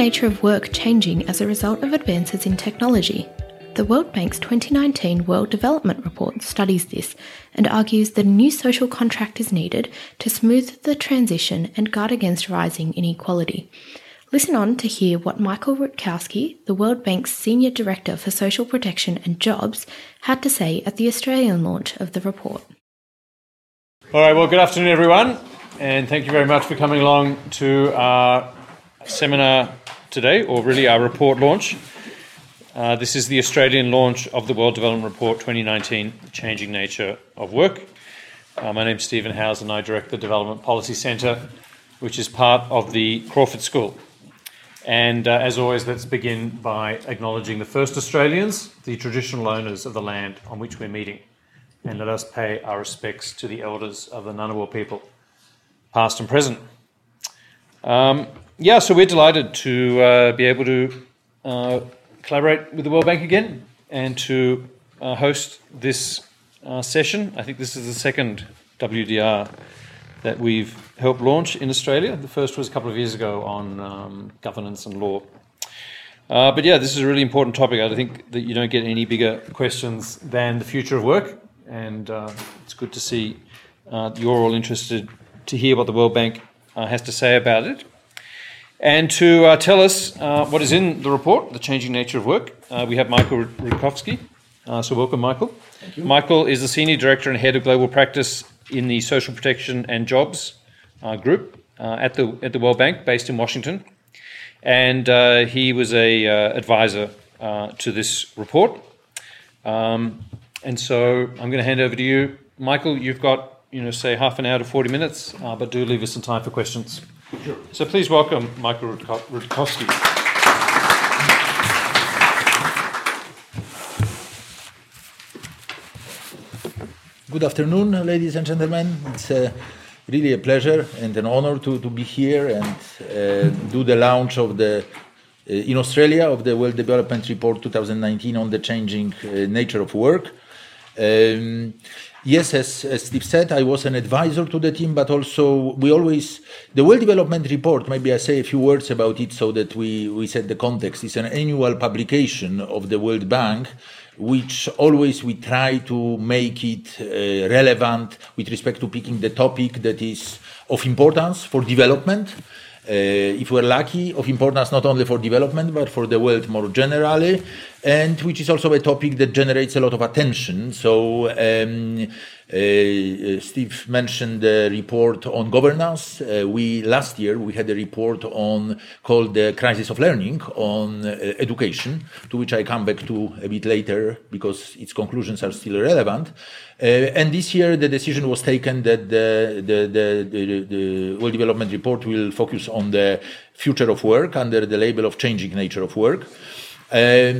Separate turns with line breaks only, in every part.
nature of work changing as a result of advances in technology? The World Bank's 2019 World Development Report studies this and argues that a new social contract is needed to smooth the transition and guard against rising inequality. Listen on to hear what Michael Rutkowski, the World Bank's Senior Director for Social Protection and Jobs, had to say at the Australian launch of the report.
All right, well, good afternoon, everyone, and thank you very much for coming along to our seminar today, or really our report launch. Uh, this is the Australian launch of the World Development Report 2019 Changing Nature of Work. Uh, my name is Stephen Howes, and I direct the Development Policy Centre, which is part of the Crawford School. And uh, as always, let's begin by acknowledging the first Australians, the traditional owners of the land on which we're meeting and let us pay our respects to the elders of the Ngunnawal people, past and present. Um, yeah, so we're delighted to uh, be able to uh, collaborate with the World Bank again and to uh, host this uh, session. I think this is the second WDR that we've helped launch in Australia. The first was a couple of years ago on um, governance and law. Uh, but yeah, this is a really important topic. I think that you don't get any bigger questions than the future of work and uh, it's good to see you're all interested to hear what the World Bank has to say about it. And to uh, tell us uh, what is in the report, The Changing Nature of Work, uh, we have Michael Rutkowski. so, welcome, Michael. Michael is the Senior Director and Head of Global Practice in the Social Protection and Jobs Group at, the, at the World Bank, based in Washington. And he was a advisor to this report. Um, and so I'm going to hand over to you, Michael. You've got, you know, say half an hour to 40 minutes, uh, but do leave us some time for questions. Sure. So please welcome Michael Rutkowski.
Good afternoon, ladies and gentlemen. It's uh, really a pleasure and an honor to, to be here and uh, do the launch of the uh, in Australia of the World Development Report 2019 on the changing uh, nature of work. Um, yes, as, as, Steve said, I was an advisor to the team, but also we always, the World Development Report, maybe I say a few words about it so that we, we set the context. It's an annual publication of the World Bank, which always we try to make it uh, relevant with respect to picking the topic that is of importance for development. Uh, if we're lucky, of importance not only for development but for the world more generally, and which is also a topic that generates a lot of attention. So, um, Steve mentioned the report on governance. Uh, we last year we had a report on called the crisis of learning on uh, education, to which I come back to a bit later because its conclusions are still relevant. Uh, and this year the decision was taken that the, the, the, the, the World Development Report will focus on the future of work under the label of changing nature of work. Uh,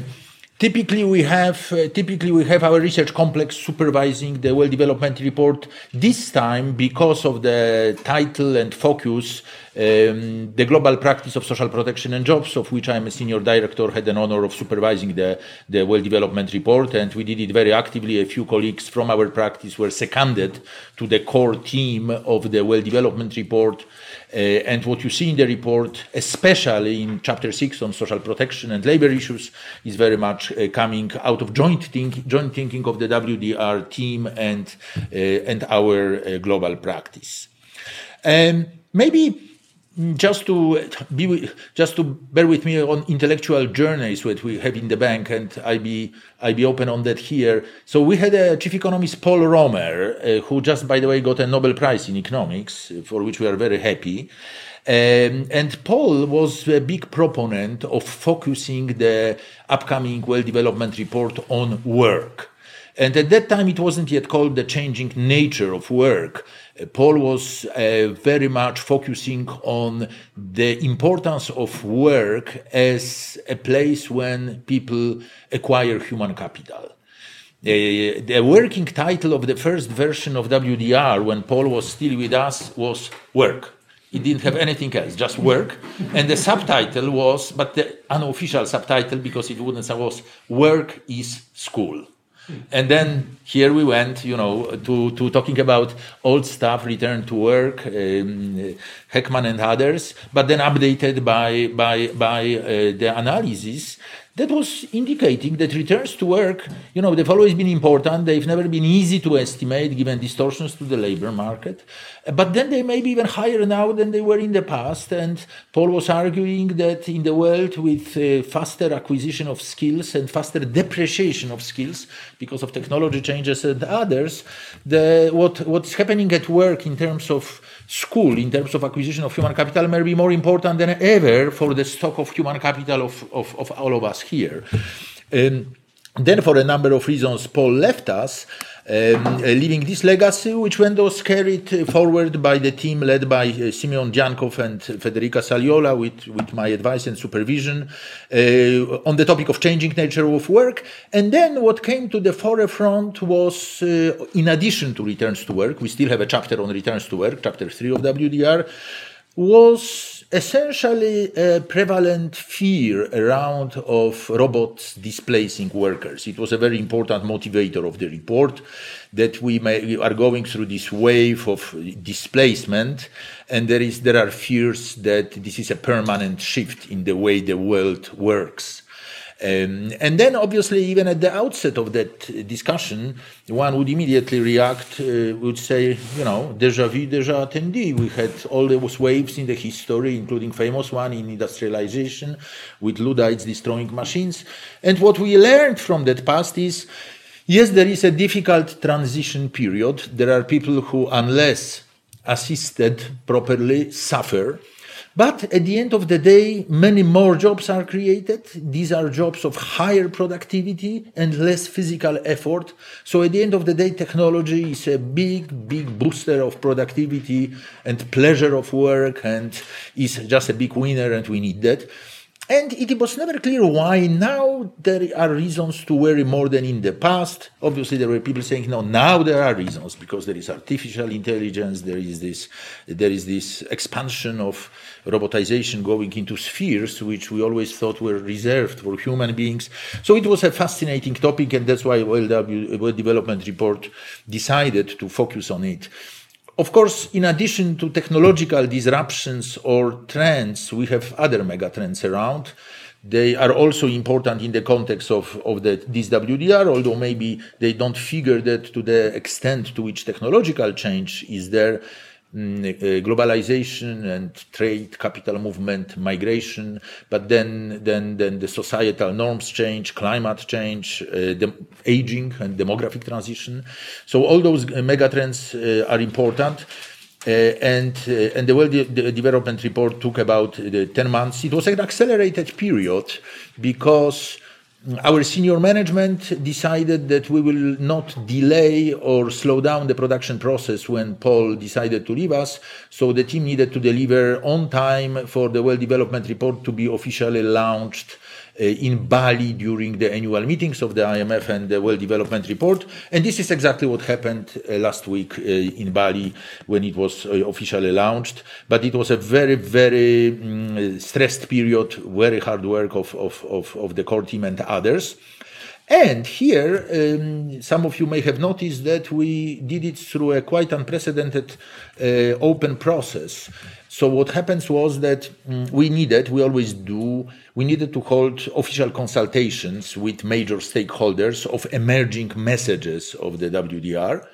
Typically, we have uh, typically we have our research complex supervising the World Development Report. This time, because of the title and focus, um, the global practice of social protection and jobs, of which I am a senior director, had an honor of supervising the, the World Development Report, and we did it very actively. A few colleagues from our practice were seconded to the core team of the World Development Report. Uh, and what you see in the report, especially in chapter six on social protection and labor issues, is very much uh, coming out of joint, think, joint thinking of the WDR team and, uh, and our uh, global practice. Um, maybe just to be just to bear with me on intellectual journeys that we have in the bank and i be i be open on that here so we had a chief economist paul romer uh, who just by the way got a nobel prize in economics for which we are very happy um, and Paul was a big proponent of focusing the upcoming World Development Report on work. And at that time, it wasn't yet called the changing nature of work. Paul was uh, very much focusing on the importance of work as a place when people acquire human capital. Uh, the working title of the first version of WDR, when Paul was still with us, was Work. It didn't have anything else, just work. And the subtitle was, but the unofficial subtitle, because it wouldn't was Work is School. And then here we went, you know, to, to talking about old stuff, return to work, um, Heckman and others, but then updated by, by, by uh, the analysis that was indicating that returns to work, you know, they've always been important. They've never been easy to estimate given distortions to the labor market. But then they may be even higher now than they were in the past. And Paul was arguing that in the world with uh, faster acquisition of skills and faster depreciation of skills because of technology changes and others, the, what, what's happening at work in terms of school in terms of acquisition of human capital may be more important than ever for the stock of human capital of, of, of all of us here. Um, then, for a number of reasons, Paul left us um, uh, leaving this legacy, which was carried forward by the team led by uh, Simeon Djankov and Federica Saliola with, with my advice and supervision uh, on the topic of changing nature of work. And then what came to the forefront was, uh, in addition to returns to work, we still have a chapter on returns to work, chapter 3 of WDR, was essentially a prevalent fear around of robots displacing workers. It was a very important motivator of the report that we, may, we are going through this wave of displacement, and there is there are fears that this is a permanent shift in the way the world works. Um, and then, obviously, even at the outset of that discussion, one would immediately react, uh, would say, you know, déjà vu, déjà attendu. We had all those waves in the history, including famous one in industrialization, with Luddites destroying machines. And what we learned from that past is, yes, there is a difficult transition period. There are people who, unless assisted properly, suffer but at the end of the day, many more jobs are created. These are jobs of higher productivity and less physical effort. So at the end of the day, technology is a big, big booster of productivity and pleasure of work and is just a big winner and we need that. And it was never clear why now there are reasons to worry more than in the past. Obviously, there were people saying, no, now there are reasons because there is artificial intelligence, there is this, there is this expansion of robotization going into spheres which we always thought were reserved for human beings. So it was a fascinating topic, and that's why WELL, World Development Report decided to focus on it. Of course, in addition to technological disruptions or trends, we have other megatrends around. They are also important in the context of, of the, this WDR, although maybe they don't figure that to the extent to which technological change is there globalization and trade, capital movement, migration, but then then then the societal norms change, climate change, uh, the aging and demographic transition. So all those uh, megatrends uh, are important. Uh, and uh, and the World De Development Report took about the 10 months. It was an accelerated period because our senior management decided that we will not delay or slow down the production process when Paul decided to leave us. So the team needed to deliver on time for the World Development Report to be officially launched in Bali during the annual meetings of the IMF and the World Development Report. And this is exactly what happened uh, last week uh, in Bali when it was officially launched. But it was a very, very um, stressed period, very hard work of, of, of, of the core team and others. And here, um, some of you may have noticed that we did it through a quite unprecedented uh, open process. So what happens was that um, we needed, we always do, we needed to hold official consultations with major stakeholders of emerging messages of the WDR.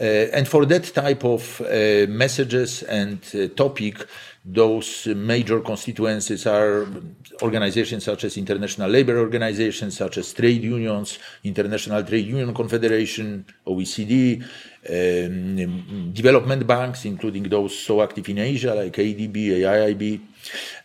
Uh, and for that type of uh, messages and uh, topic, those major constituencies are organizations such as International Labour Organizations, such as trade unions, International Trade Union Confederation, OECD, um, development banks, including those so active in Asia like ADB, AIIB.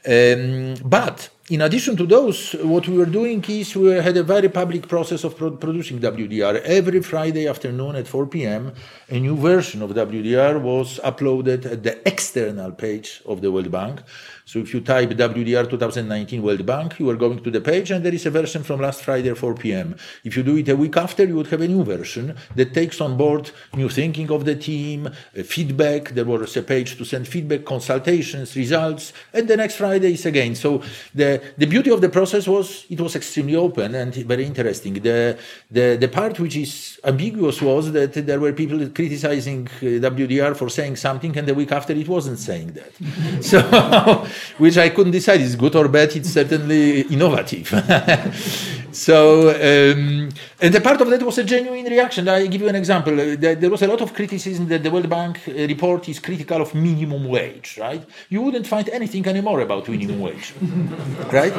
Um, but in addition to those, what we were doing is we had a very public process of pro- producing WDR. Every Friday afternoon at 4 p.m., a new version of WDR was uploaded at the external page of the World Bank. So if you type WDR 2019 World Bank, you are going to the page and there is a version from last Friday at 4 p.m. If you do it a week after, you would have a new version that takes on board new thinking of the team, feedback. There was a page to send feedback, consultations, results, and the next Friday is again. So the the, beauty of the process was it was extremely open and very interesting. The, the, the part which is ambiguous was that there were people criticizing uh, WDR for saying something and the week after it wasn't saying that. so, which I couldn't decide is good or bad, it's certainly innovative. so, um, and the part of that was a genuine reaction. I give you an example. Uh, there was a lot of criticism that the World Bank uh, report is critical of minimum wage, right? You wouldn't find anything anymore about minimum wage, right?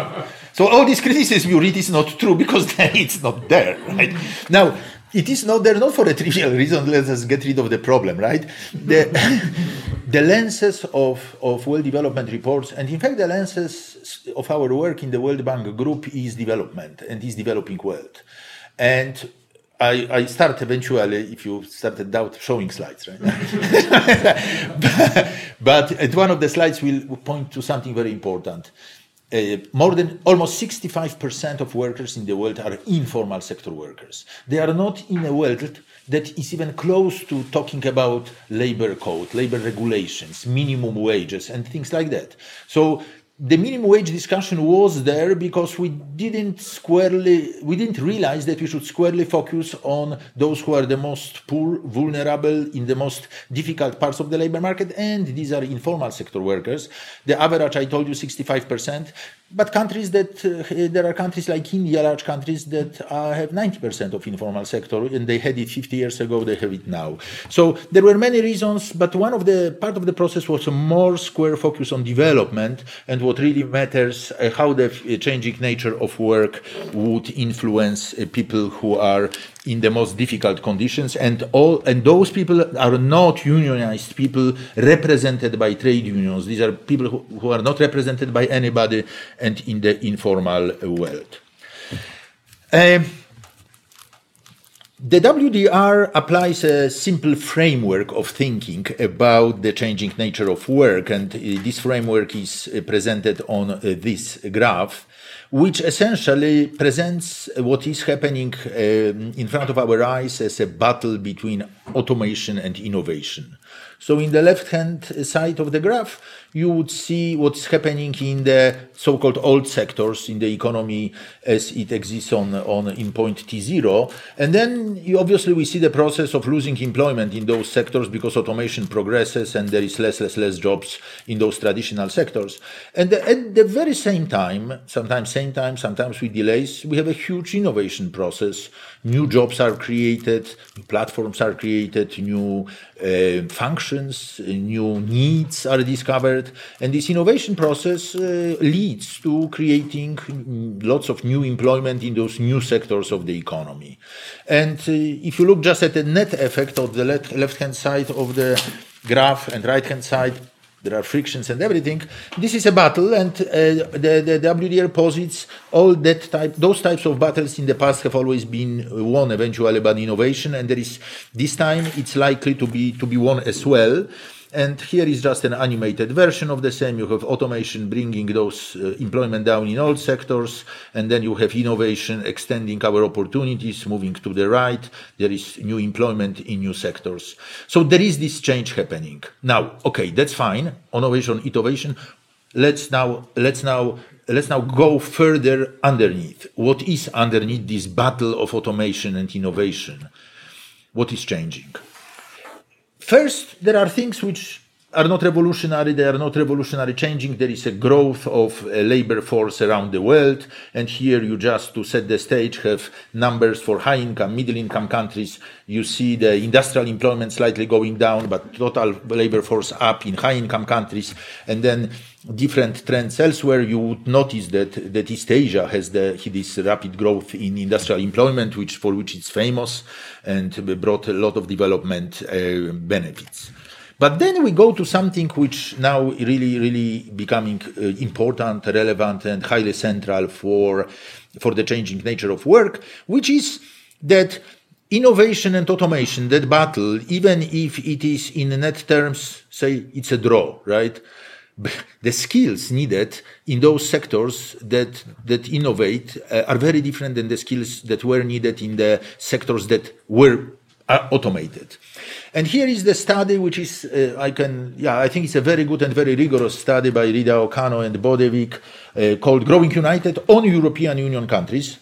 So all these criticism you read is not true because it's not there, right? Now, it is not there not for a trivial reason. Let us get rid of the problem, right? The, the lenses of, of world development reports, and in fact, the lenses of our work in the World Bank Group is development and is developing world. And I, I start eventually, if you started out showing slides, right? but, but one of the slides, we'll point to something very important. Uh, more than almost 65% of workers in the world are informal sector workers. They are not in a world that is even close to talking about labor code, labor regulations, minimum wages, and things like that. So the minimum wage discussion was there because we didn't squarely we didn't realize that we should squarely focus on those who are the most poor vulnerable in the most difficult parts of the labor market and these are informal sector workers. The average i told you 65% but countries that uh, there are countries like India, large countries that uh, have 90% of informal sector, and they had it 50 years ago. They have it now. So there were many reasons, but one of the part of the process was a more square focus on development and what really matters, uh, how the uh, changing nature of work would influence people who are in the most difficult conditions and all and those people are not unionized people represented by trade unions. These are people who, who are not represented by anybody and in the informal world. Uh, the WDR applies a simple framework of thinking about the changing nature of work, and uh, this framework is uh, presented on uh, this graph which essentially presents what is happening uh, in front of our eyes as a battle between automation and innovation. So in the left-hand side of the graph, you would see what's happening in the so-called old sectors in the economy as it exists on, on in point T0. And then you, obviously we see the process of losing employment in those sectors because automation progresses and there is less, less, less jobs in those traditional sectors. And the, at the very same time, sometimes same time, sometimes with delays, we have a huge innovation process. New jobs are created, new platforms are created, new uh, functions, new needs are discovered, and this innovation process uh, leads to creating lots of new employment in those new sectors of the economy. And uh, if you look just at the net effect of the left hand side of the graph and right hand side, there are frictions and everything. This is a battle, and uh, the, the WDR posits all that type, those types of battles in the past have always been won eventually by innovation, and there is this time it's likely to be to be won as well. And here is just an animated version of the same. You have automation bringing those uh, employment down in all sectors, and then you have innovation extending our opportunities, moving to the right. There is new employment in new sectors. So there is this change happening. Now, okay, that's fine. Innovation, innovation. Let's now, let's now let's now go further underneath. What is underneath this battle of automation and innovation? What is changing? First, there are things which are not revolutionary, they are not revolutionary changing. There is a growth of a labor force around the world. And here you just, to set the stage, have numbers for high income, middle income countries. You see the industrial employment slightly going down, but total labor force up in high income countries. And then different trends elsewhere. You would notice that, that East Asia has the, this rapid growth in industrial employment, which, for which it's famous and brought a lot of development uh, benefits. But then we go to something which now really, really becoming uh, important, relevant, and highly central for, for the changing nature of work, which is that innovation and automation, that battle, even if it is in net terms, say it's a draw, right? The skills needed in those sectors that, that innovate uh, are very different than the skills that were needed in the sectors that were uh, automated. And here is the study, which is, uh, I can, yeah, I think it's a very good and very rigorous study by Ridao-Cano and Bodewig uh, called Growing United on European Union countries.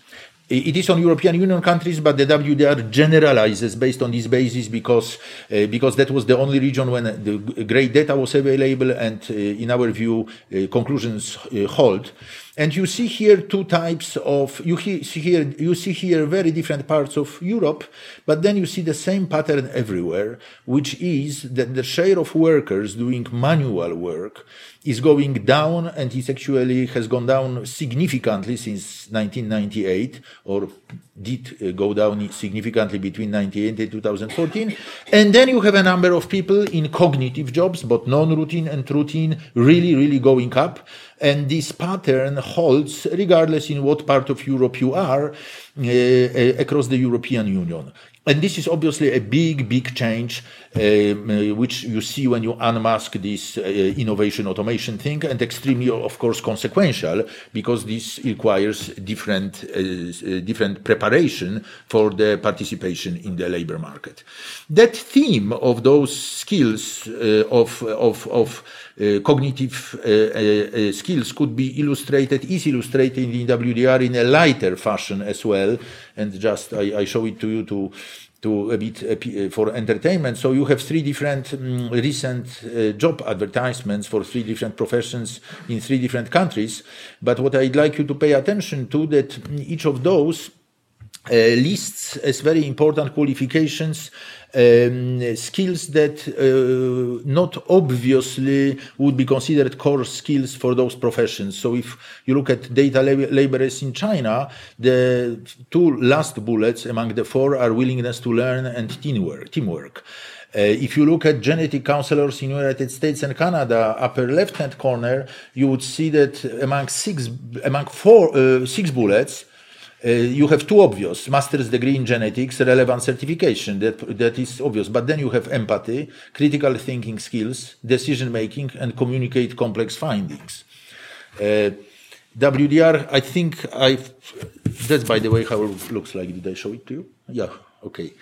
It is on European Union countries, but the WDR generalizes based on this basis because uh, because that was the only region when the great data was available, and uh, in our view, uh, conclusions uh, hold. And you see here two types of you see here you see here very different parts of Europe, but then you see the same pattern everywhere, which is that the share of workers doing manual work is going down and it actually has gone down significantly since 1998 or did uh, go down significantly between 1998 and 2014 and then you have a number of people in cognitive jobs both non-routine and routine really really going up and this pattern holds regardless in what part of Europe you are uh, uh, across the European Union. And this is obviously a big, big change, um, uh, which you see when you unmask this uh, innovation automation thing, and extremely, of course, consequential because this requires different, uh, uh different preparation for the participation in the labor market. That theme of those skills of, of, of uh, cognitive uh, uh, skills could be illustrated, is illustrated in WDR in a lighter fashion as well. And just I, I show it to you to to a bit uh, for entertainment. So you have three different um, recent uh, job advertisements for three different professions in three different countries. But what I'd like you to pay attention to that each of those uh, lists as very important qualifications um, skills that uh, not obviously would be considered core skills for those professions. So if you look at data lab laborers in China, the two last bullets among the four are willingness to learn and teamwork. teamwork. Uh, if you look at genetic counselors in United States and Canada, upper left-hand corner, you would see that among six, among four, uh, six bullets, uh, you have two obvious master's degree in genetics, relevant certification. That that is obvious. But then you have empathy, critical thinking skills, decision making, and communicate complex findings. Uh, WDR, I think I. That's by the way how it looks like. Did I show it to you? Yeah. Okay.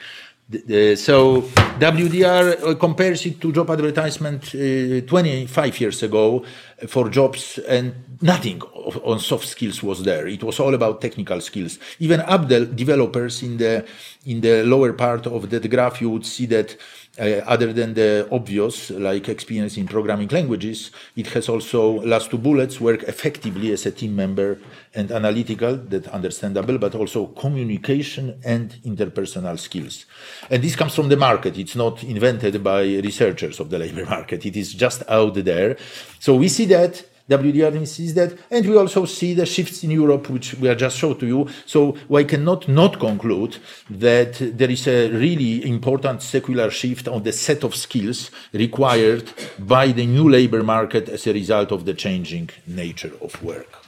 So WDR compares it to job advertisement uh, 25 years ago for jobs and nothing on soft skills was there. It was all about technical skills. Even app developers in the in the lower part of that graph, you would see that uh, other than the obvious, like experience in programming languages, it has also last two bullets work effectively as a team member and analytical, that understandable, but also communication and interpersonal skills. And this comes from the market. It's not invented by researchers of the labor market. It is just out there. So we see that WDR sees that, and we also see the shifts in Europe, which we have just showed to you. So we cannot not conclude that there is a really important secular shift on the set of skills required by the new labor market as a result of the changing nature of work.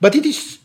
But it is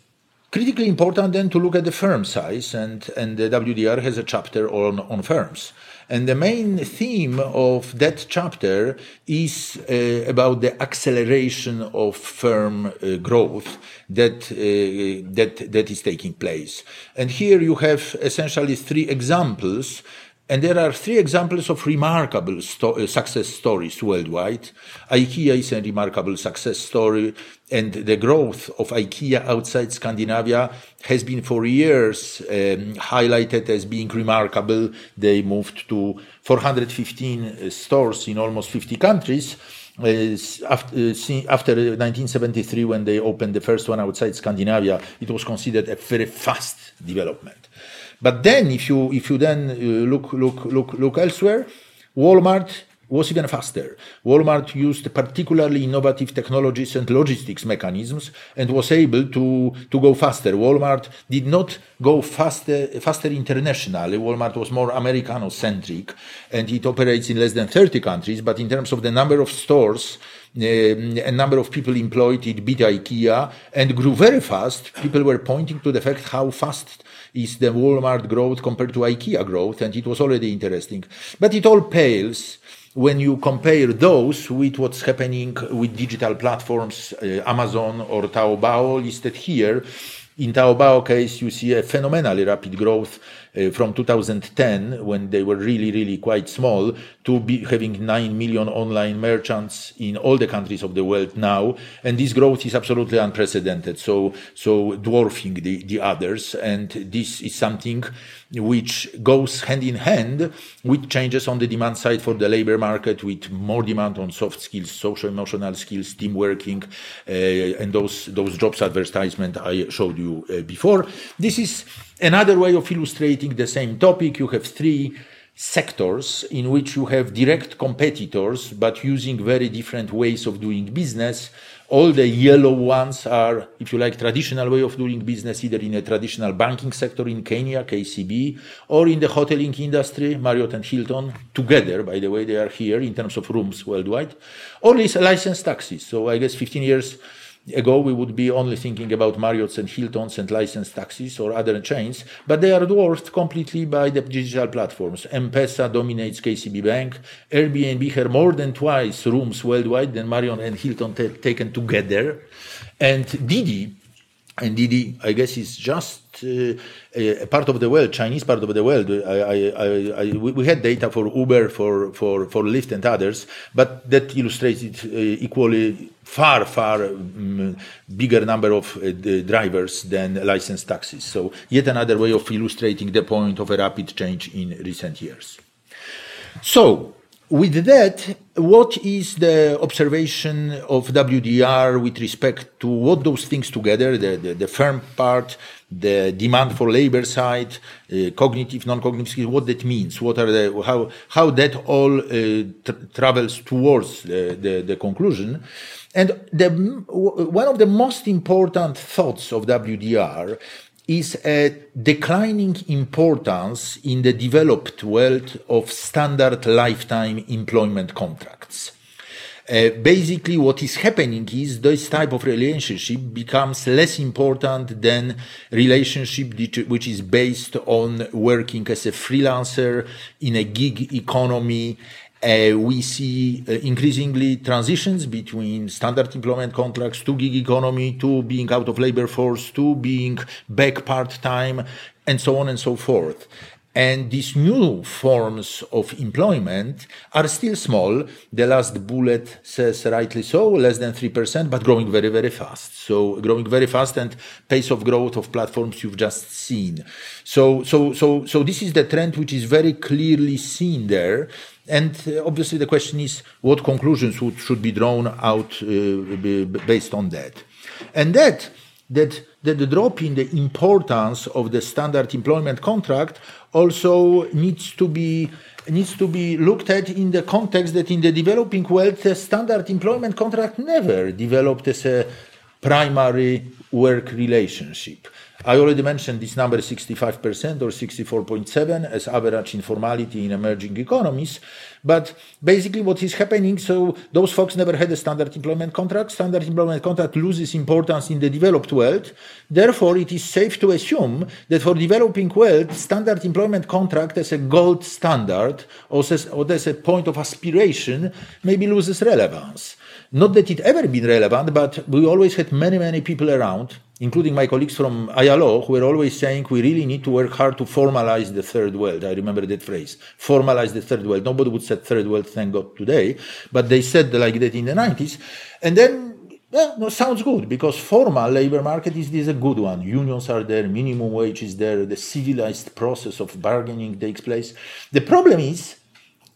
critically important then to look at the firm size, and, and the WDR has a chapter on, on firms. And the main theme of that chapter is uh, about the acceleration of firm uh, growth that, uh, that, that is taking place. And here you have essentially three examples and there are three examples of remarkable sto uh, success stories worldwide. IKEA is a remarkable success story, and the growth of IKEA outside Scandinavia has been for years um, highlighted as being remarkable. They moved to 415 uh, stores in almost 50 countries. Uh, after, uh, after 1973, when they opened the first one outside Scandinavia, it was considered a very fast development. But then, if you if you then uh, look look look look elsewhere, Walmart was even faster. Walmart used particularly innovative technologies and logistics mechanisms and was able to, to go faster. Walmart did not go faster, faster internationally. Walmart was more Americano-centric and it operates in less than 30 countries, but in terms of the number of stores, a number of people employed, it beat IKEA and grew very fast. People were pointing to the fact how fast is the Walmart growth compared to IKEA growth, and it was already interesting. But it all pales when you compare those with what's happening with digital platforms, uh, Amazon or Taobao listed here. In Taobao case, you see a phenomenally rapid growth Uh, from 2010, when they were really, really quite small, to be having 9 million online merchants in all the countries of the world now. And this growth is absolutely unprecedented, so, so dwarfing the, the others. And this is something which goes hand in hand with changes on the demand side for the labor market, with more demand on soft skills, social emotional skills, team working, uh, and those those jobs advertisement I showed you uh, before. This is another way of illustrating the same topic. You have three sectors in which you have direct competitors but using very different ways of doing business all the yellow ones are, if you like, traditional way of doing business, either in a traditional banking sector in Kenya, KCB, or in the hoteling industry, Marriott and Hilton, together, by the way, they are here in terms of rooms worldwide, or licensed taxis. So I guess 15 years ago we would be only thinking about Marriott's and Hilton's and licensed taxis or other chains, but they are dwarfed completely by the digital platforms. M-Pesa dominates KCB Bank. Airbnb has more than twice rooms worldwide than Marriott and Hilton taken together. And Didi, and Didi, I guess, is just uh, a part of the world, Chinese part of the world. I, I, I, we had data for Uber, for, for, for Lyft and others, but that illustrates it uh, equally far, far um, bigger number of uh, drivers than licensed taxis. So yet another way of illustrating the point of a rapid change in recent years. So with that, what is the observation of WDR with respect to what those things together, the, the, the firm part, the demand for labor side, uh, cognitive, non-cognitive skills, what that means, what are the, how, how that all uh, travels towards the, the, the conclusion. And the, one of the most important thoughts of WDR is a declining importance in the developed world of standard lifetime employment contracts. Uh, basically, what is happening is this type of relationship becomes less important than relationship which is based on working as a freelancer in a gig economy we see uh, increasingly transitions between standard employment contracts to gig economy to being out of labor force to being back part time and so on and so forth. And these new forms of employment are still small. The last bullet says rightly so, less than 3%, but growing very, very fast. So growing very fast and pace of growth of platforms you've just seen. So, so, so, so this is the trend which is very clearly seen there. And uh, obviously, the question is what conclusions would, should be drawn out uh, based on that. And that, that, that the drop in the importance of the standard employment contract also needs to be needs to be looked at in the context that in the developing world, the standard employment contract never developed as a primary work relationship. I already mentioned this number 65% or 64.7 as average informality in emerging economies. But basically what is happening, so those folks never had a standard employment contract. Standard employment contract loses importance in the developed world. Therefore, it is safe to assume that for developing world, standard employment contract as a gold standard or as, a point of aspiration maybe loses relevance. Not that it ever been relevant, but we always had many, many people around, including my colleagues from ILO, who were always saying we really need to work hard to formalize the third world. I remember that phrase, formalize the third world. Nobody would say third world, thank God, today, but they said like that in the 90s. And then no, sounds good because formal labor market is, is a good one. Unions are there, minimum wage is there, the civilized process of bargaining takes place. The problem is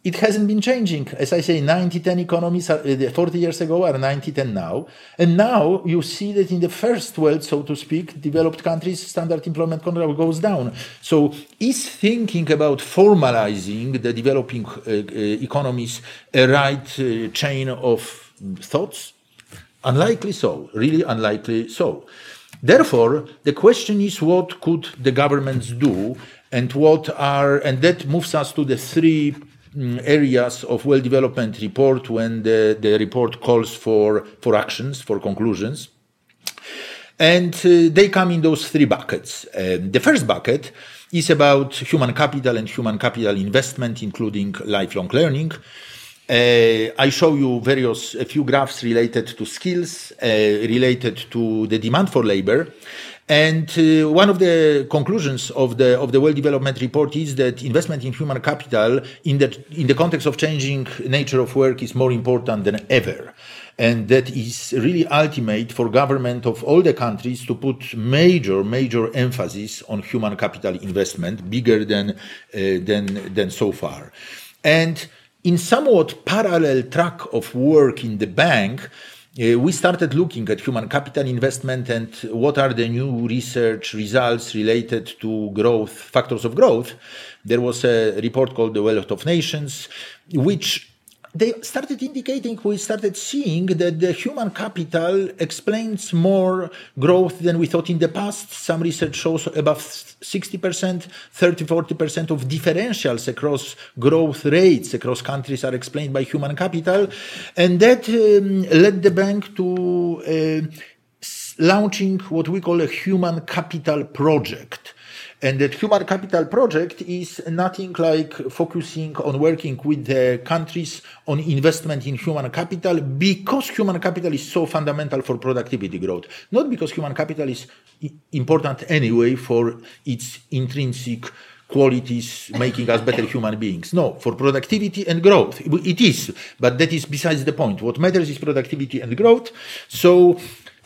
it hasn't been changing. As I say, 90-10 economies are, uh, 40 years ago are 90-10 now. And now you see that in the first world, so to speak, developed countries, standard employment contract goes down. So is thinking about formalizing the developing uh, uh, economies a right uh, chain of thoughts? Unlikely so, really unlikely so. Therefore, the question is what could the governments do and what are, and that moves us to the three areas of world development report when the, the report calls for, for actions, for conclusions. And uh, they come in those three buckets. Uh, the first bucket is about human capital and human capital investment, including lifelong learning. Uh, I show you various a few graphs related to skills, uh, related to the demand for labor, and uh, one of the conclusions of the of the World Development Report is that investment in human capital in the in the context of changing nature of work is more important than ever. And that is really ultimate for government of all the countries to put major major emphasis on human capital investment bigger than uh, than than so far. And in somewhat parallel track of work in the bank Uh, we started looking at human capital investment and what are the new research results related to growth factors of growth. There was a report called the wealth of nations which they started indicating, we started seeing that the human capital explains more growth than we thought in the past. Some research shows above 60%, 30, 40% of differentials across growth rates across countries are explained by human capital. And that um, led the bank to uh, launching what we call a human capital project and that human capital project is nothing like focusing on working with the countries on investment in human capital because human capital is so fundamental for productivity growth. Not because human capital is important anyway for its intrinsic qualities making us better human beings. No, for productivity and growth. It is, but that is besides the point. What matters is productivity and growth. So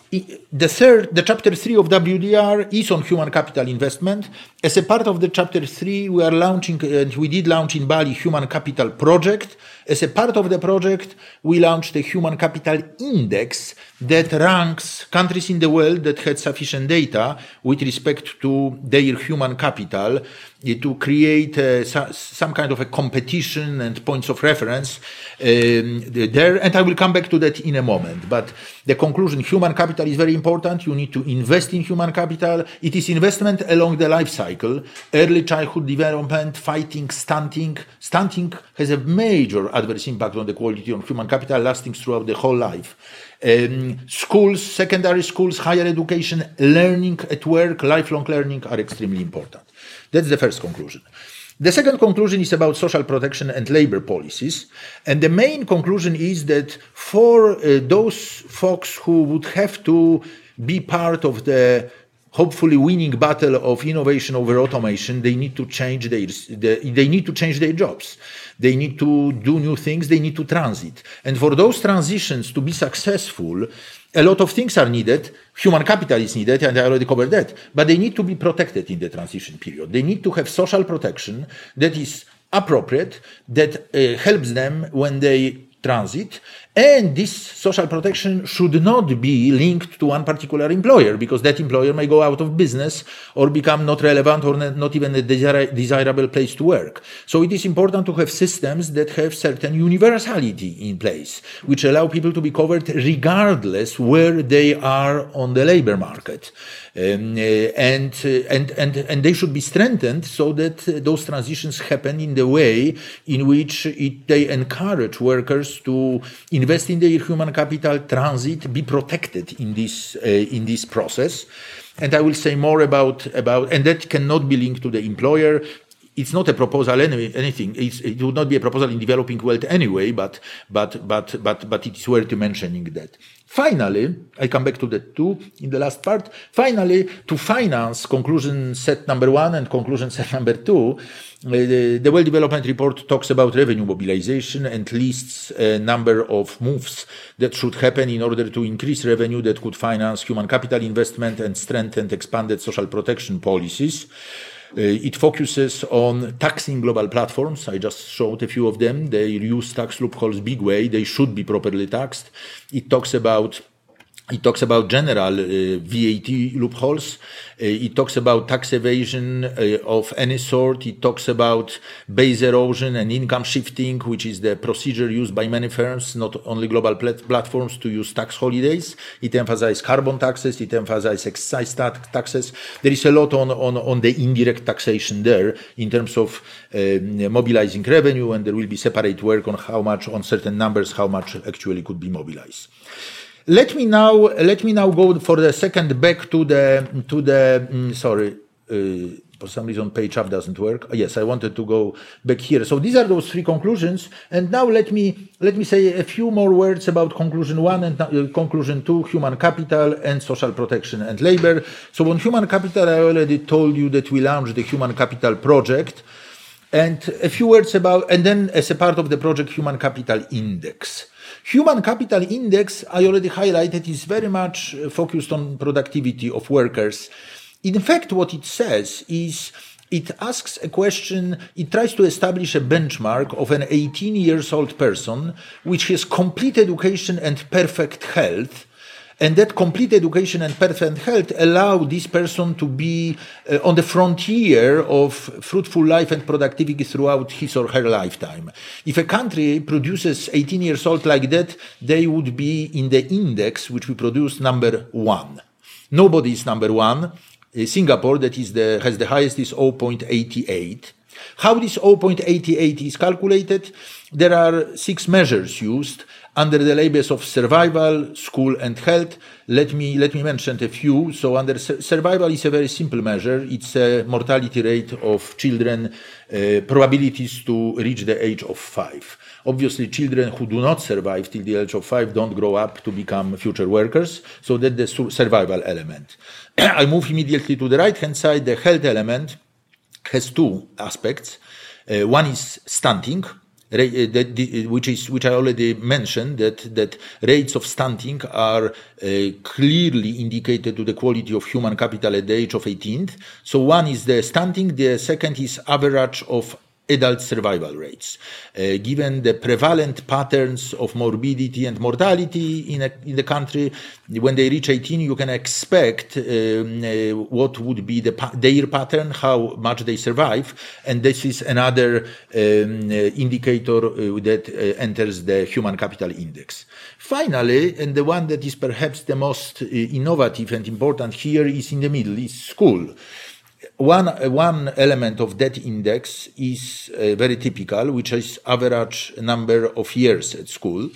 the third, the chapter three of WDR is on human capital investment. As a part of the chapter three, we are launching, and we did launch in Bali, human capital project. As a part of the project, we launched a human capital index that ranks countries in the world that had sufficient data with respect to their human capital to create uh, some kind of a competition and points of reference um, there. And I will come back to that in a moment. But the conclusion, human capital is very important. You need to invest in human capital. It is investment along the life cycle, early childhood development, fighting, stunting. Stunting has a major adverse impact on the quality of human capital lasting throughout the whole life um, schools, secondary schools, higher education, learning at work, lifelong learning are extremely important. That's the first conclusion. The second conclusion is about social protection and labor policies. And the main conclusion is that for uh, those folks who would have to be part of the hopefully winning battle of innovation over automation, they need to change their, they need to change their jobs. They need to do new things. They need to transit. And for those transitions to be successful, a lot of things are needed. Human capital is needed, and I already covered that. But they need to be protected in the transition period. They need to have social protection that is appropriate, that uh, helps them when they transit. And this social protection should not be linked to one particular employer because that employer may go out of business or become not relevant or not even a desirable place to work. So it is important to have systems that have certain universality in place, which allow people to be covered regardless where they are on the labor market. Um, uh, and, uh, and, and, and they should be strengthened so that uh, those transitions happen in the way in which it, they encourage workers to invest in their human capital, transit, be protected in this, uh, in this process. And I will say more about about and that cannot be linked to the employer it's not a proposal any, anything. It's, it would not be a proposal in developing world anyway, but but but but but it is worth mentioning that. Finally, I come back to the two in the last part. Finally, to finance conclusion set number one and conclusion set number two, uh, the, the World Development Report talks about revenue mobilization and lists a number of moves that should happen in order to increase revenue that could finance human capital investment and strengthen expanded social protection policies. Uh, it focuses on taxing global platforms. I just showed a few of them. They use tax loopholes big way. They should be properly taxed. It talks about it talks about general uh, VAT loopholes. Uh, it talks about tax evasion uh, of any sort. It talks about base erosion and income shifting, which is the procedure used by many firms, not only global plat- platforms, to use tax holidays. It emphasizes carbon taxes. It emphasizes excise tax- taxes. There is a lot on, on, on the indirect taxation there in terms of um, mobilizing revenue, and there will be separate work on how much, on certain numbers, how much actually could be mobilized. Let me now let me now go for the second back to the to the mm, sorry uh, for some reason page up doesn't work. Oh, yes, I wanted to go back here. So these are those three conclusions. And now let me let me say a few more words about conclusion one and uh, conclusion two: human capital and social protection and labor. So on human capital, I already told you that we launched the human capital project. And a few words about, and then as a part of the project, human capital index. Human capital index, I already highlighted, is very much uh, focused on productivity of workers in fact, what it says is it asks a question, it tries to establish a benchmark of an 18 years old person which has complete education and perfect health. And that complete education and perfect health allow this person to be uh, on the frontier of fruitful life and productivity throughout his or her lifetime. If a country produces 18 years old like that, they would be in the index which we produce number one. Nobody is number one. Uh, Singapore, that is the, has the highest, is 0.88. How this 0.88 is calculated? There are six measures used under the labels of survival, school, and health. Let me let me mention a few. So, under survival is a very simple measure. It's a mortality rate of children, uh, probabilities to reach the age of five. Obviously, children who do not survive till the age of five don't grow up to become future workers. So that's the survival element. I move immediately to the right hand side. The health element has two aspects. Uh, one is stunting, which is which I already mentioned that that rates of stunting are uh, clearly indicated to the quality of human capital at the age of 18th. So one is the stunting, the second is average of adult survival rates. Uh, given the prevalent patterns of morbidity and mortality in, a, in the country, when they reach 18, you can expect um, uh, what would be the pa- their pattern, how much they survive, and this is another um, uh, indicator uh, that uh, enters the human capital index. Finally, and the one that is perhaps the most uh, innovative and important here is in the middle, is school one, one element of that index is uh, very typical, which is average number of years at school.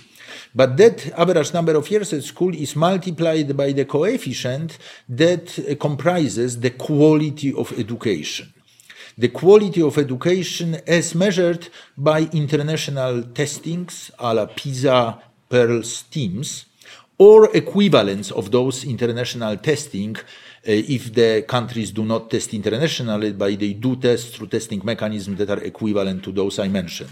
But that average number of years at school is multiplied by the coefficient that uh, comprises the quality of education. The quality of education as measured by international testings a la PISA, PIRLS, TIMSS, or equivalents of those international testing if the countries do not test internationally, but they do test through testing mechanisms that are equivalent to those I mentioned.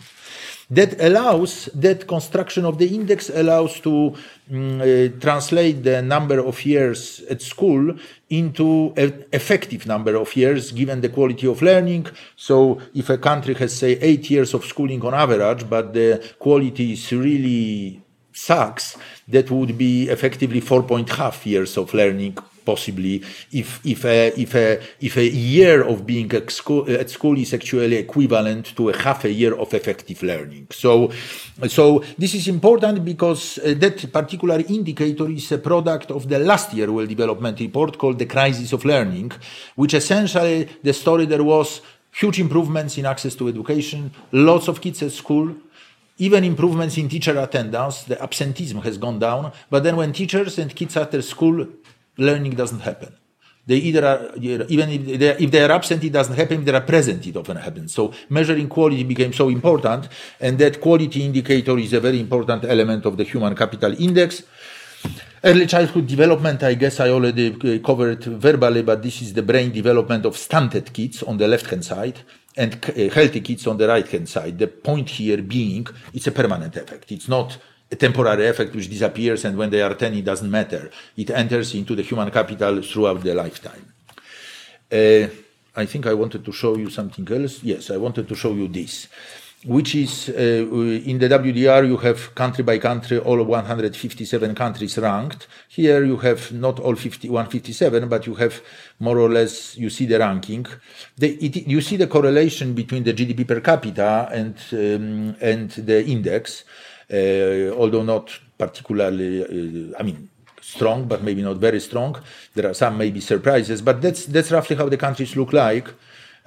That allows, that construction of the index allows to um, translate the number of years at school into an effective number of years given the quality of learning. So if a country has, say, eight years of schooling on average, but the quality is really sucks, that would be effectively four point half years of learning possibly if if a if a if a year of being at school, at school is actually equivalent to a half a year of effective learning so so this is important because uh, that particular indicator is a product of the last year world development report called the crisis of learning which essentially the story there was huge improvements in access to education lots of kids at school even improvements in teacher attendance, the absenteeism has gone down. But then when teachers and kids after school, learning doesn't happen. They either are, even if they, are, if they are absent, it doesn't happen. If they are present, it often happens. So measuring quality became so important, and that quality indicator is a very important element of the human capital index. Early childhood development, I guess I already uh, covered verbally, but this is the brain development of stunted kids on the left hand side and uh, healthy kids on the right hand side. The point here being it's a permanent effect. It's not a temporary effect which disappears and when they are 10 it doesn't matter. It enters into the human capital throughout the lifetime. Uh, I think I wanted to show you something else. Yes, I wanted to show you this, which is uh, in the WDR you have country by country all 157 countries ranked. Here you have not all 50, 157, but you have more or less you see the ranking. The, it, you see the correlation between the GDP per capita and um, and the index. Uh, although not particularly, uh, I mean, strong, but maybe not very strong. There are some maybe surprises, but that's that's roughly how the countries look like.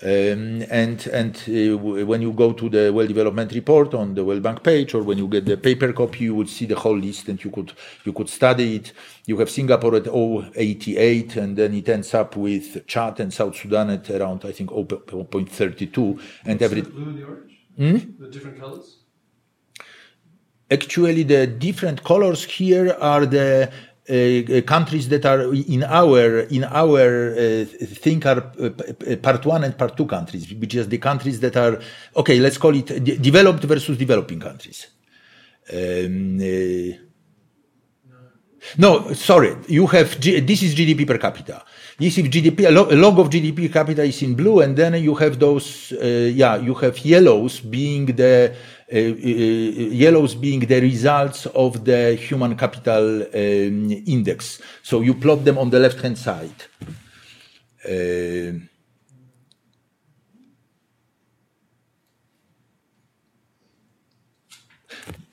Um, and and uh, when you go to the World Development Report on the World Bank page, or when you get the paper copy, you would see the whole list, and you could you could study it. You have Singapore at 0.88, and then it ends up with Chad and South Sudan at around I think 0.32, and every.
The blue and the orange.
Hmm?
The different colors.
Actually, the different colors here are the uh, countries that are in our in our uh, thing are uh, part one and part two countries, which is the countries that are okay. Let's call it de developed versus developing countries. Um, no, sorry. You have G this is GDP per capita. This is GDP. A, a log of GDP per capita is in blue, and then you have those. yeah, you have yellows being the uh, uh, Uh, uh, uh, yellows being the results of the human capital um, index. So you plot them on the left hand side.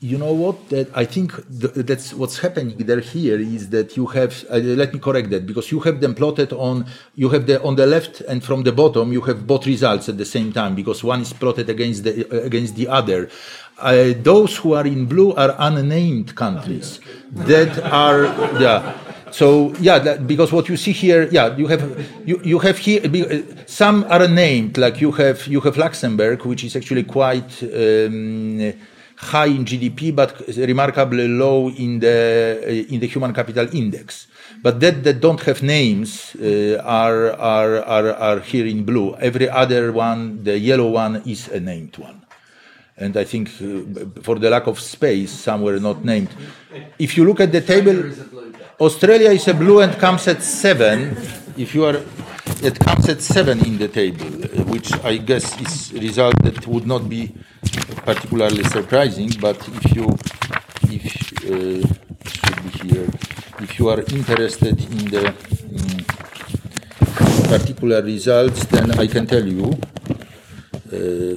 You know what? That i think th that's what's happening there here is that you have uh, let me correct that because you have them plotted on you have the on the left and from the bottom you have both results at the same time because one is plotted against the uh, against the other. Uh, those who are in blue are unnamed countries that are yeah. So yeah that, because what you see here yeah you have you, you have here some are named like you have you have luxembourg which is actually quite um, high in GDP but remarkably low in the uh, in the human capital index. But that that don't have names uh, are, are are are here in blue. Every other one, the yellow one, is a named one. And I think uh, for the lack of space, some were not named. If you look at the table, Australia is a blue and comes at seven. If you are, it comes at seven in the table, which I guess is a result that would not be particularly surprising, but if you if uh, should be here, if you are interested in the um, particular results, then I can tell you. Uh,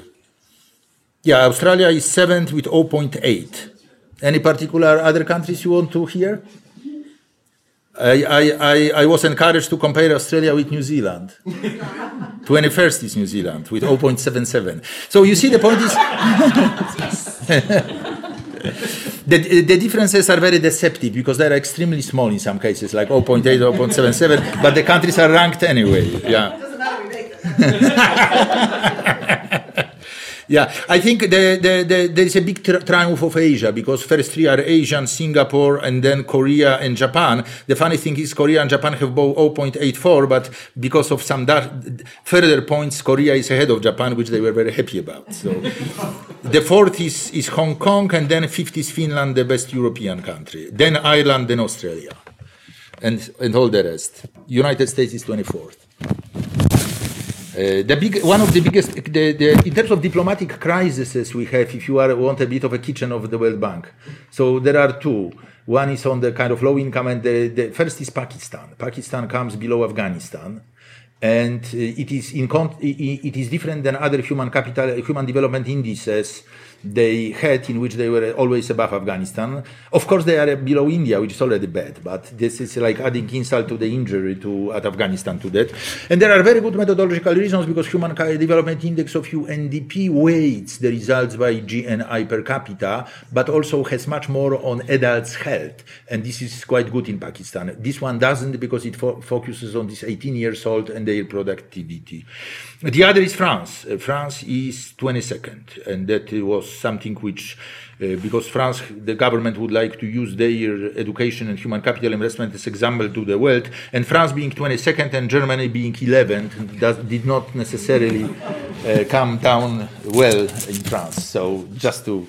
yeah, Australia is seventh with 0.8. Any particular other countries you want to hear? I, I, I, was encouraged to compare Australia with New Zealand. 21st is New Zealand with 0.77. So you see, the point is the, the differences are very deceptive because they're extremely small in some cases, like 0.8 0.77, but the countries are ranked anyway. Yeah. Yeah, I think the, the, the, there is a big tri triumph of Asia because first three are Asian, Singapore, and then Korea and Japan. The funny thing is Korea and Japan have both 0.84, but because of some further points, Korea is ahead of Japan, which they were very happy about. So the fourth is, is Hong Kong, and then fifth is Finland, the best European country. Then Ireland, then Australia, and, and all the rest. United States is 24th. Uh, the big, one of the biggest, the, the, in terms of diplomatic crises we have, if you are, want a bit of a kitchen of the World Bank. So there are two. One is on the kind of low income, and the, the first is Pakistan. Pakistan comes below Afghanistan, and uh, it is in it is different than other human capital, human development indices they had in which they were always above Afghanistan. Of course, they are below India, which is already bad, but this is like adding insult to the injury to at Afghanistan to that. And there are very good methodological reasons because Human Development Index of UNDP weights the results by GNI per capita, but also has much more on adults' health. And this is quite good in Pakistan. This one doesn't because it fo focuses on this 18 years old and their productivity. The other is France. Uh, France is 22nd, and that was something which, uh, because France, the government would like to use their education and human capital investment as example to the world, and France being 22nd and Germany being 11th does, did not necessarily uh, come down well in France. So just to,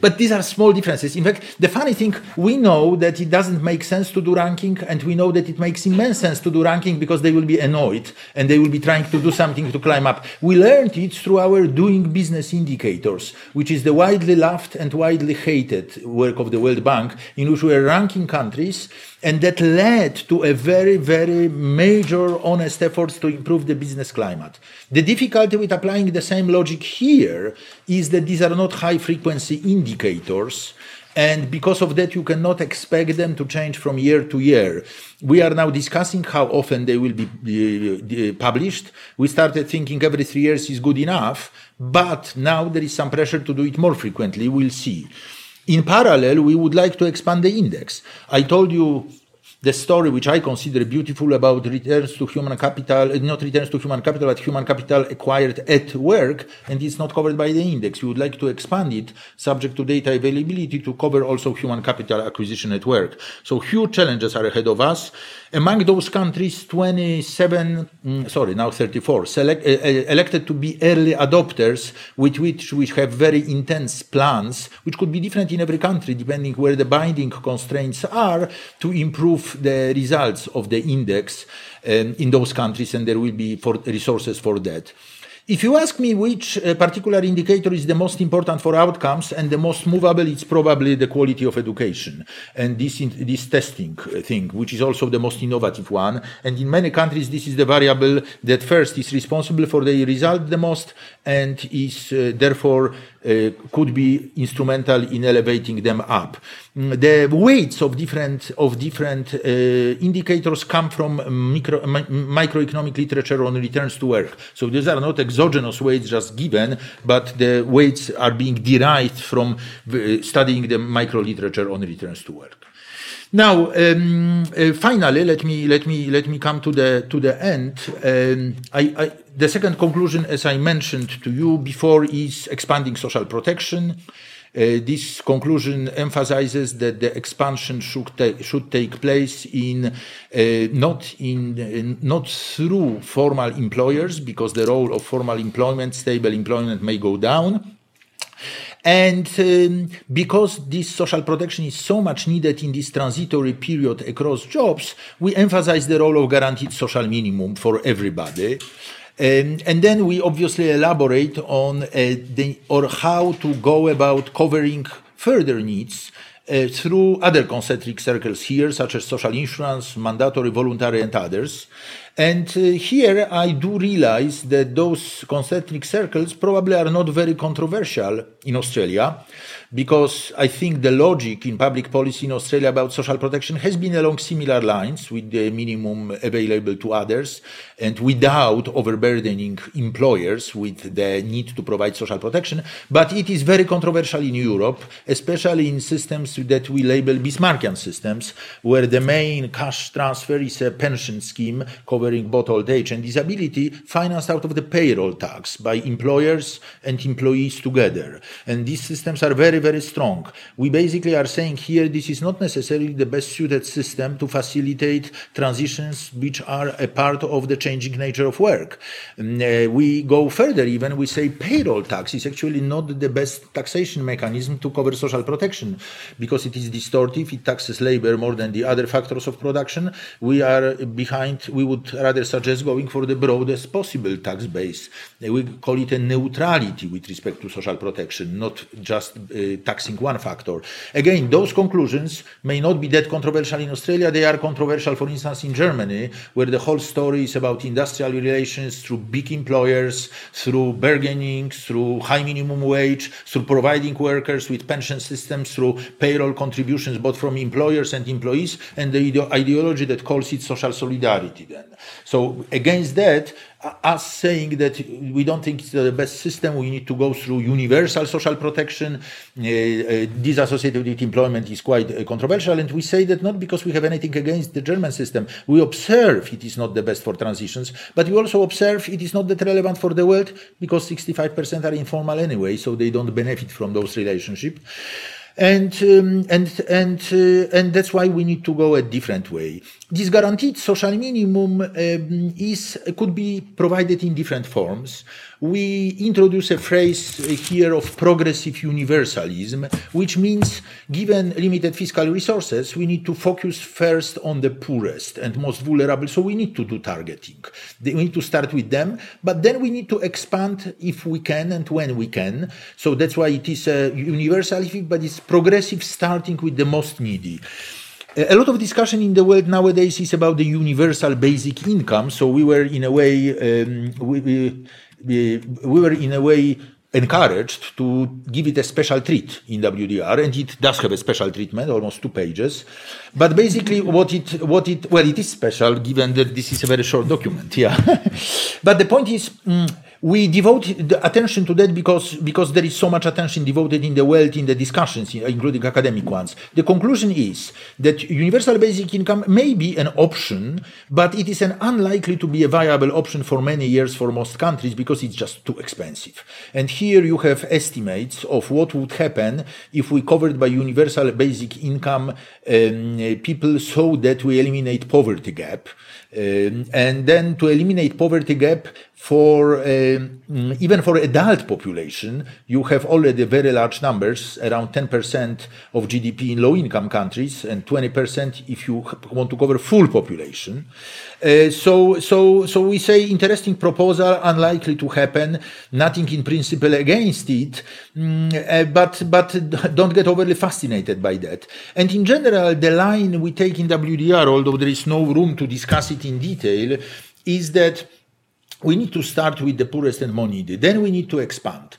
but these are small differences. In fact, the funny thing, we know that it doesn't make sense to do ranking, and we know that it makes immense sense to do ranking because they will be annoyed and they will be trying to do something to climb up. We learned it through our doing business indicators, which is the widely loved and widely hated work of the World Bank, in which we are ranking countries and that led to a very, very major honest efforts to improve the business climate. The difficulty with applying the same logic here is that these are not high frequency indicators and because of that, you cannot expect them to change from year to year. We are now discussing how often they will be published. We started thinking every three years is good enough, but now there is some pressure to do it more frequently. We'll see. In parallel, we would like to expand the index. I told you the story which I consider beautiful about returns to human capital, uh, not returns to human capital, but human capital acquired at work, and it's not covered by the index. We would like to expand it, subject to data availability, to cover also human capital acquisition at work. So huge challenges are ahead of us. Among those countries, 27, mm, sorry, now 34, select, uh, uh, elected to be early adopters, with which we have very intense plans, which could be different in every country, depending where the binding constraints are, to improve the results of the index um, in those countries, and there will be for resources for that. If you ask me which uh, particular indicator is the most important for outcomes and the most movable, it's probably the quality of education and this, this testing thing, which is also the most innovative one. And in many countries, this is the variable that first is responsible for the result the most and is uh, therefore could be instrumental in elevating them up. The weights of different of different uh, indicators come from micro, microeconomic literature on returns to work. So these are not exogenous weights just given, but the weights are being derived from uh, studying the micro literature on returns to work. Now, um, uh, finally, let me let me let me come to the to the end. Um, I, I, the second conclusion, as I mentioned to you before, is expanding social protection. Uh, this conclusion emphasizes that the expansion should, ta- should take place in uh, not in uh, not through formal employers because the role of formal employment, stable employment, may go down and um, because this social protection is so much needed in this transitory period across jobs, we emphasize the role of guaranteed social minimum for everybody. Um, and then we obviously elaborate on uh, the, or how to go about covering further needs uh, through other concentric circles here, such as social insurance, mandatory, voluntary, and others. And uh, here I do realize that those concentric circles probably are not very controversial in Australia because I think the logic in public policy in Australia about social protection has been along similar lines with the minimum available to others and without overburdening employers with the need to provide social protection. But it is very controversial in Europe, especially in systems that we label Bismarckian systems, where the main cash transfer is a pension scheme both old age and disability, financed out of the payroll tax by employers and employees together. And these systems are very, very strong. We basically are saying here this is not necessarily the best suited system to facilitate transitions which are a part of the changing nature of work. Mm, uh, we go further even, we say payroll tax is actually not the best taxation mechanism to cover social protection because it is distortive, it taxes labor more than the other factors of production. We are behind, we would rather suggest going for the broadest possible tax base. We call it a neutrality with respect to social protection, not just uh, taxing one factor. Again, those conclusions may not be that controversial in Australia, they are controversial, for instance, in Germany, where the whole story is about about industrial relations through big employers, through bargaining, through high minimum wage, through providing workers with pension systems, through payroll contributions both from employers and employees, and the ideology that calls it social solidarity then. So against that, us saying that we don't think it's the best system, we need to go through universal social protection, uh, uh, disassociated with employment is quite uh, controversial. And we say that not because we have anything against the German system. We observe it is not the best for transitions, but we also observe it is not that relevant for the world because 65% are informal anyway, so they don't benefit from those relationships and um, and and uh, and that's why we need to go a different way. This guaranteed social minimum um, is could be provided in different forms we introduce a phrase here of progressive universalism, which means given limited fiscal resources, we need to focus first on the poorest and most vulnerable. So we need to do targeting. We need to start with them, but then we need to expand if we can and when we can. So that's why it is a universal, but it's progressive, starting with the most needy. A lot of discussion in the world nowadays is about the universal basic income. So we were, in a way, um, we, we we, we were in a way encouraged to give it a special treat in WDR, and it does have a special treatment, almost two pages. But basically, what it, what it, well, it is special given that this is a very short document, yeah. but the point is, mm, we devote attention to that because because there is so much attention devoted in the world in the discussions, including academic ones. The conclusion is that universal basic income may be an option, but it is an unlikely to be a viable option for many years for most countries because it's just too expensive. And here you have estimates of what would happen if we covered by universal basic income um, people so that we eliminate poverty gap. Um, and then to eliminate poverty gap for um, even for adult population, you have already very large numbers, around 10% of GDP in low income countries and 20% if you want to cover full population. Uh, so, so, so we say interesting proposal, unlikely to happen, nothing in principle against it, mm, uh, but, but don't get overly fascinated by that. And in general, the line we take in WDR, although there is no room to discuss it in detail, is that we need to start with the poorest and more needy. Then we need to expand.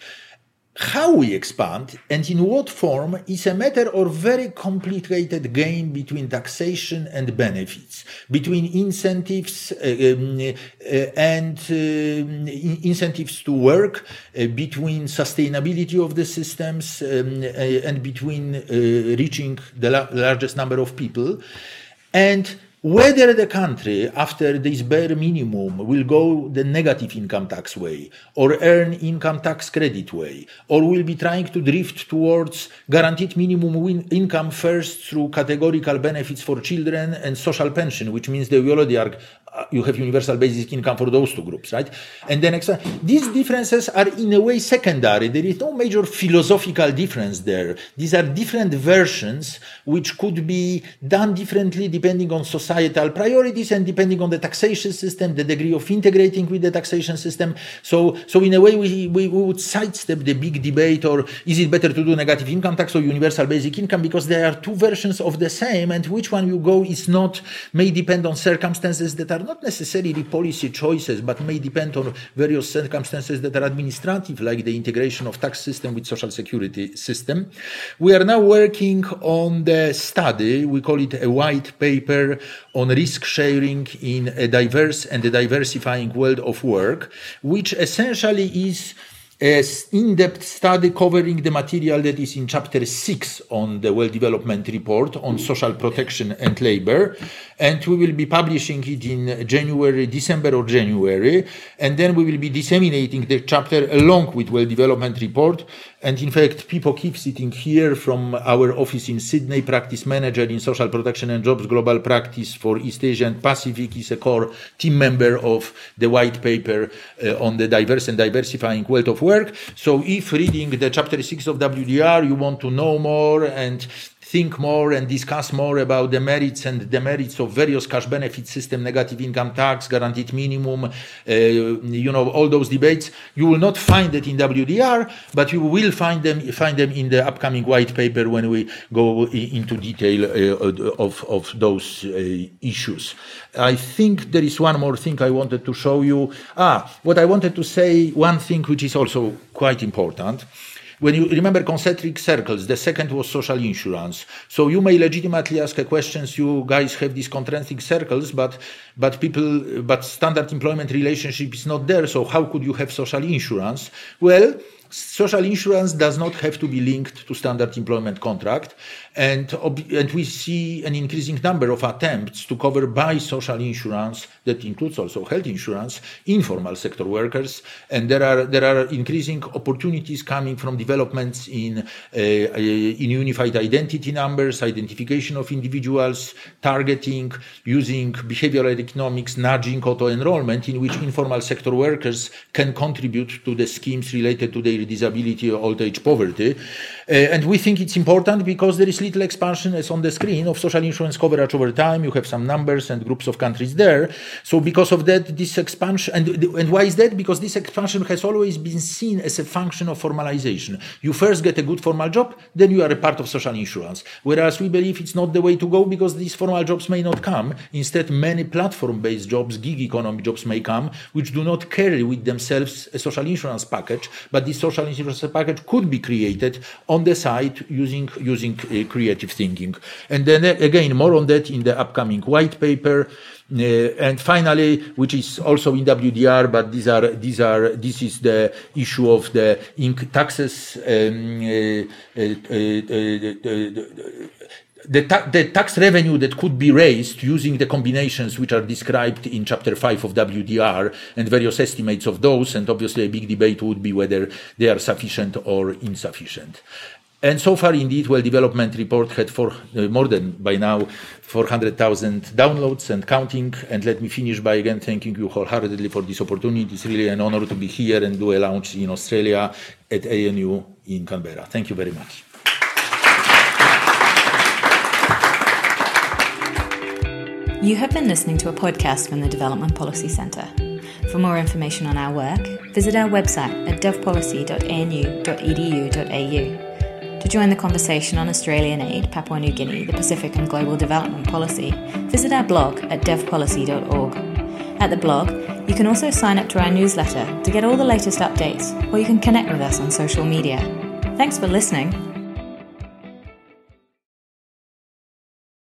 How we expand and in what form is a matter of very complicated game between taxation and benefits, between incentives uh, um, uh, and uh, incentives to work, uh, between sustainability of the systems, um, uh, and between reaching the la- largest number of people. And whether the country, after this bare minimum, will go the negative income tax way, or earn income tax credit way, or will be trying to drift towards guaranteed minimum income first through categorical benefits for children and social pension, which means they already are you have universal basic income for those two groups, right? And then these differences are in a way secondary. There is no major philosophical difference there. These are different versions which could be done differently depending on societal priorities and depending on the taxation system, the degree of integrating with the taxation system. So, so in a way, we, we, we would sidestep the big debate or is it better to do negative income tax or universal basic income because there are two versions of the same and which one you go is not, may depend on circumstances that are not necessarily policy choices, but may depend on various circumstances that are administrative, like the integration of tax system with social security system. We are now working on the study, we call it a white paper on risk sharing in a diverse and a diversifying world of work, which essentially is a in-depth study covering the material that is in chapter 6 on the World Development Report on social protection and labor. And we will be publishing it in January, December or January. And then we will be disseminating the chapter along with World Development Report and in fact, Philip O'Keefe sitting here from our office in Sydney, practice manager in social protection and jobs global practice for East Asia and Pacific, is a core team member of the white paper uh, on the diverse and diversifying world of work. So if reading the chapter six of WDR, you want to know more and think more and discuss more about the merits and demerits of various cash benefit system, negative income tax, guaranteed minimum, uh, you know, all those debates. You will not find it in WDR, but you will find them find them in the upcoming white paper when we go into detail uh, of of those uh, issues. I think there is one more thing I wanted to show you. Ah, what I wanted to say, one thing which is also quite important when you remember concentric circles, the second was social insurance. So you may legitimately ask a questions. You guys have these concentric circles, but but people, but standard employment relationship is not there. So how could you have social insurance? Well, social insurance does not have to be linked to standard employment contract. And, and we see an increasing number of attempts to cover by social insurance that includes also health insurance informal sector workers. And there are there are increasing opportunities coming from developments in uh, in unified identity numbers identification of individuals targeting using behavioral economics nudging auto enrollment in which informal sector workers can contribute to the schemes related to their disability or old age poverty Uh, and we think it's important because there is little expansion, as on the screen, of social insurance coverage over time. You have some numbers and groups of countries there. So because of that, this expansion, and, and why is that? Because this expansion has always been seen as a function of formalization. You first get a good formal job, then you are a part of social insurance. Whereas we believe it's not the way to go because these formal jobs may not come. Instead, many platform-based jobs, gig economy jobs may come, which do not carry with themselves a social insurance package, but this social insurance package could be created on the side using using uh, creative thinking. And then uh, again, more on that in the upcoming white paper. Uh, and finally, which is also in WDR, but these are these are this is the issue of the ink taxes. Um, uh, uh, the, ta- the, tax revenue that could be raised using the combinations which are described in chapter 5 of WDR and various estimates of those, and obviously a big debate would be whether they are sufficient or insufficient. And so far, indeed, World Development Report had uh, more than by now 400,000 downloads and counting. And let me finish by again thanking you wholeheartedly for this opportunity. It's really an honor to be here and do a launch in Australia at ANU in Canberra. Thank you very much.
You have been listening to a podcast from the Development Policy Centre. For more information on our work, visit our website at devpolicy.anu.edu.au. To join the conversation on Australian aid, Papua New Guinea, the Pacific and global development policy, visit our blog at devpolicy.org. At the blog, you can also sign up to our newsletter to get all the latest updates, or you can connect with us on social media. Thanks for listening.